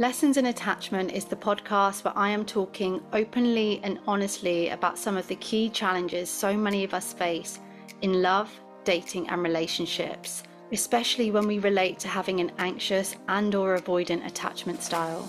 Lessons in Attachment is the podcast where I am talking openly and honestly about some of the key challenges so many of us face in love, dating and relationships, especially when we relate to having an anxious and or avoidant attachment style.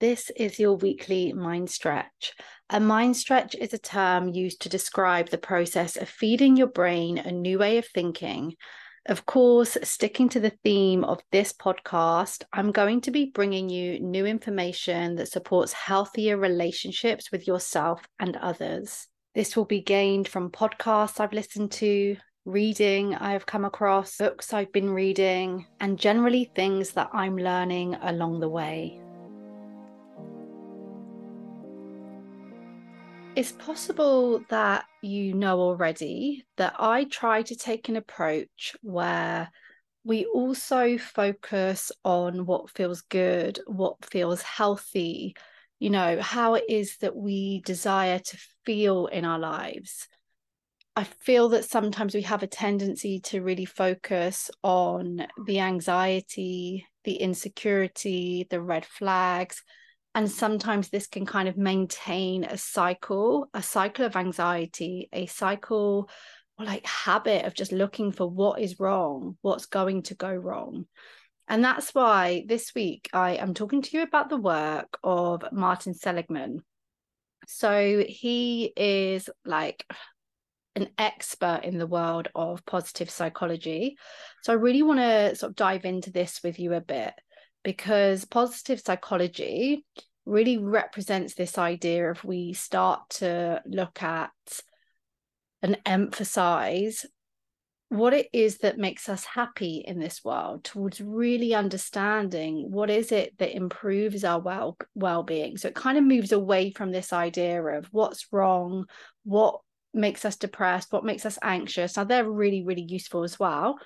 This is your weekly mind stretch. A mind stretch is a term used to describe the process of feeding your brain a new way of thinking. Of course, sticking to the theme of this podcast, I'm going to be bringing you new information that supports healthier relationships with yourself and others. This will be gained from podcasts I've listened to, reading I've come across, books I've been reading, and generally things that I'm learning along the way. It's possible that you know already that I try to take an approach where we also focus on what feels good, what feels healthy, you know, how it is that we desire to feel in our lives. I feel that sometimes we have a tendency to really focus on the anxiety, the insecurity, the red flags, and sometimes this can kind of maintain a cycle a cycle of anxiety a cycle or like habit of just looking for what is wrong what's going to go wrong. And that's why this week i am talking to you about the work of martin seligman. So he is like an expert in the world of positive psychology. So i really want to sort of dive into this with you a bit because positive psychology really represents this idea of we start to look at and emphasize what it is that makes us happy in this world towards really understanding what is it that improves our well well-being. So it kind of moves away from this idea of what's wrong what makes us depressed what makes us anxious. Now they're really really useful as well.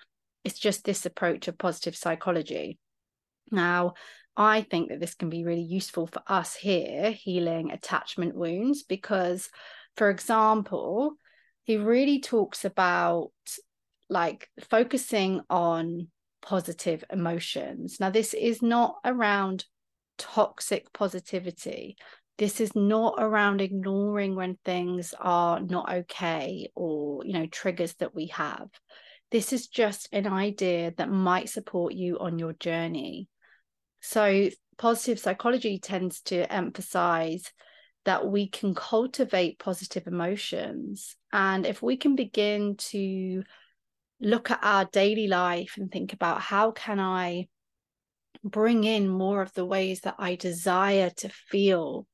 It's just this approach of positive psychology now, I think that this can be really useful for us here healing attachment wounds because, for example, he really talks about like focusing on positive emotions. Now, this is not around toxic positivity. This is not around ignoring when things are not okay or, you know, triggers that we have. This is just an idea that might support you on your journey. So, positive psychology tends to emphasize that we can cultivate positive emotions. And if we can begin to look at our daily life and think about how can I bring in more of the ways that I desire to feel?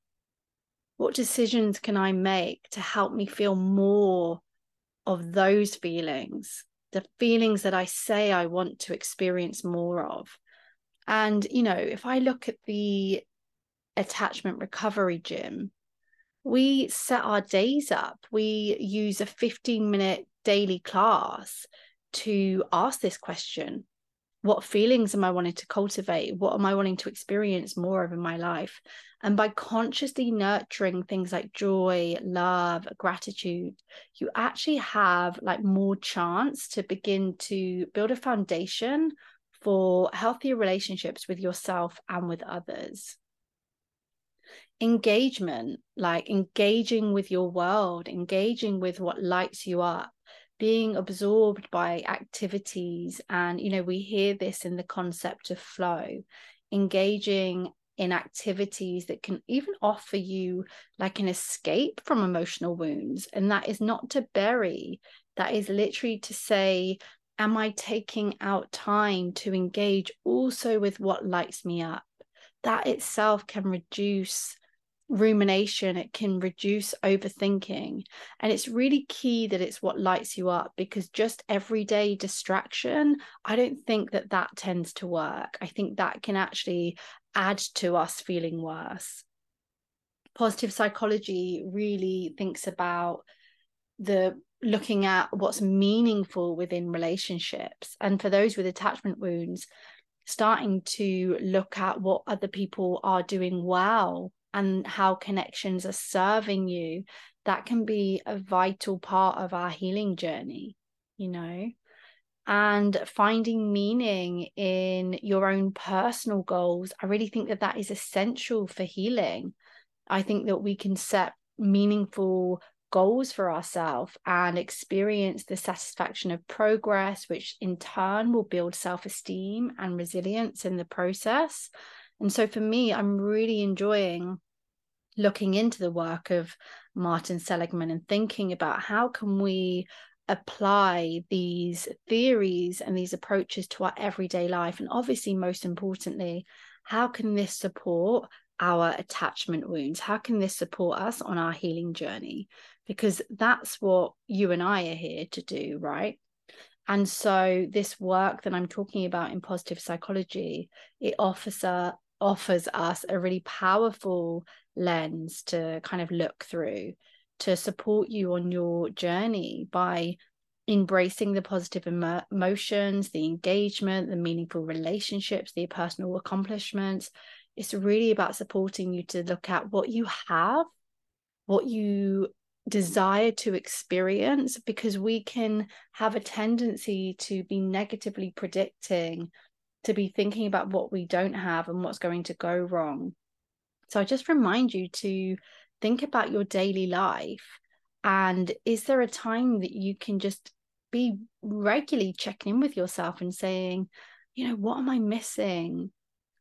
What decisions can I make to help me feel more of those feelings, the feelings that I say I want to experience more of? And, you know, if I look at the attachment recovery gym, we set our days up. We use a 15 minute daily class to ask this question What feelings am I wanting to cultivate? What am I wanting to experience more of in my life? And by consciously nurturing things like joy, love, gratitude, you actually have like more chance to begin to build a foundation for healthier relationships with yourself and with others. Engagement, like engaging with your world, engaging with what lights you up, being absorbed by activities. And, you know, we hear this in the concept of flow, engaging in activities that can even offer you like an escape from emotional wounds. And that is not to bury, that is literally to say, am I taking out time to engage also with what lights me up? That itself can reduce rumination, it can reduce overthinking. And it's really key that it's what lights you up because just everyday distraction, I don't think that that tends to work. I think that can actually add to us feeling worse. Positive psychology really thinks about the looking at what's meaningful within relationships. And for those with attachment wounds, starting to look at what other people are doing well and how connections are serving you, that can be a vital part of our healing journey, you know and finding meaning in your own personal goals i really think that that is essential for healing i think that we can set meaningful goals for ourselves and experience the satisfaction of progress which in turn will build self-esteem and resilience in the process. And so for me i'm really enjoying looking into the work of martin seligman and thinking about how can we apply these theories and these approaches to our everyday life. And obviously most importantly how can this support our attachment wounds? How can this support us on our healing journey because that's what you and I are here to do right and so this work that I'm talking about in positive psychology it offers a, offers us a really powerful lens to kind of look through to support you on your journey by embracing the positive emo- emotions, the engagement, the meaningful relationships, the personal accomplishments. It's really about supporting you to look at what you have, what you desire to experience, because we can have a tendency to be negatively predicting, to be thinking about what we don't have and what's going to go wrong. So I just remind you to think about your daily life and is there a time that you can just be regularly checking in with yourself and saying you know what am i missing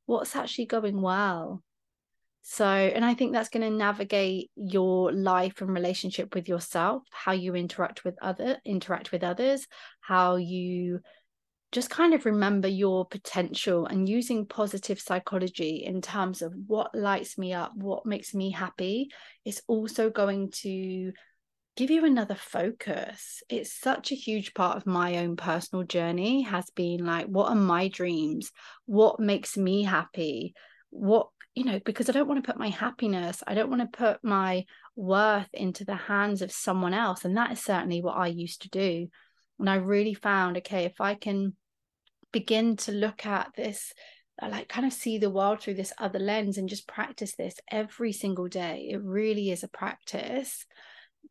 what's actually going well so and i think that's going to navigate your life and relationship with yourself how you interact with other interact with others how you just kind of remember your potential and using positive psychology in terms of what lights me up, what makes me happy, is also going to give you another focus. It's such a huge part of my own personal journey has been like, what are my dreams? What makes me happy? What, you know, because I don't want to put my happiness, I don't want to put my worth into the hands of someone else. And that is certainly what I used to do. And I really found, okay, if I can begin to look at this uh, like kind of see the world through this other lens and just practice this every single day it really is a practice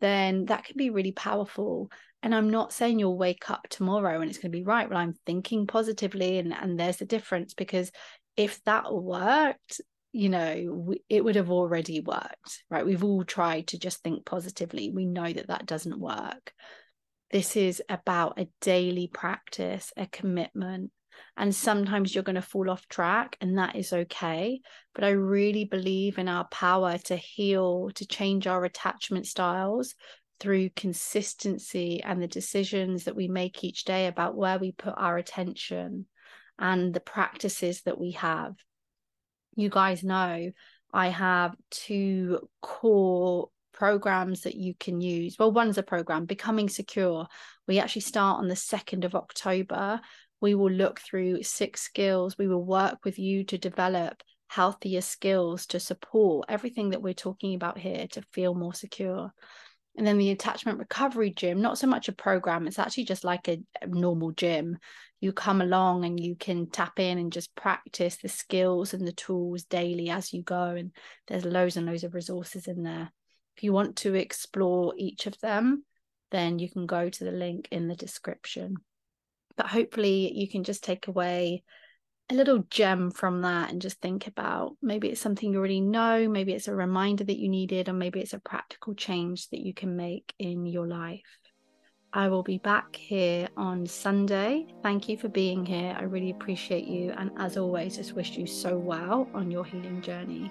then that can be really powerful and i'm not saying you'll wake up tomorrow and it's going to be right well i'm thinking positively and and there's a difference because if that worked you know we, it would have already worked right we've all tried to just think positively we know that that doesn't work this is about a daily practice, a commitment. And sometimes you're going to fall off track, and that is okay. But I really believe in our power to heal, to change our attachment styles through consistency and the decisions that we make each day about where we put our attention and the practices that we have. You guys know I have two core programs that you can use. Well, one's a program, Becoming Secure. We actually start on the 2nd of October. We will look through six skills. We will work with you to develop healthier skills to support everything that we're talking about here to feel more secure. And then the attachment recovery gym, not so much a program, it's actually just like a, a, normal gym. You come along and you can tap in and just practice the skills and the tools daily as you go. And there's loads and loads of resources in there. If you want to explore each of them, then you can go to the link in the description. But hopefully, you can just take away a little gem from that and just think about maybe it's something you already know, maybe it's a reminder that you needed, or maybe it's a practical change that you can make in your life. I will be back here on Sunday. Thank you for being here. I really appreciate you. And as always, just wish you so well on your healing journey.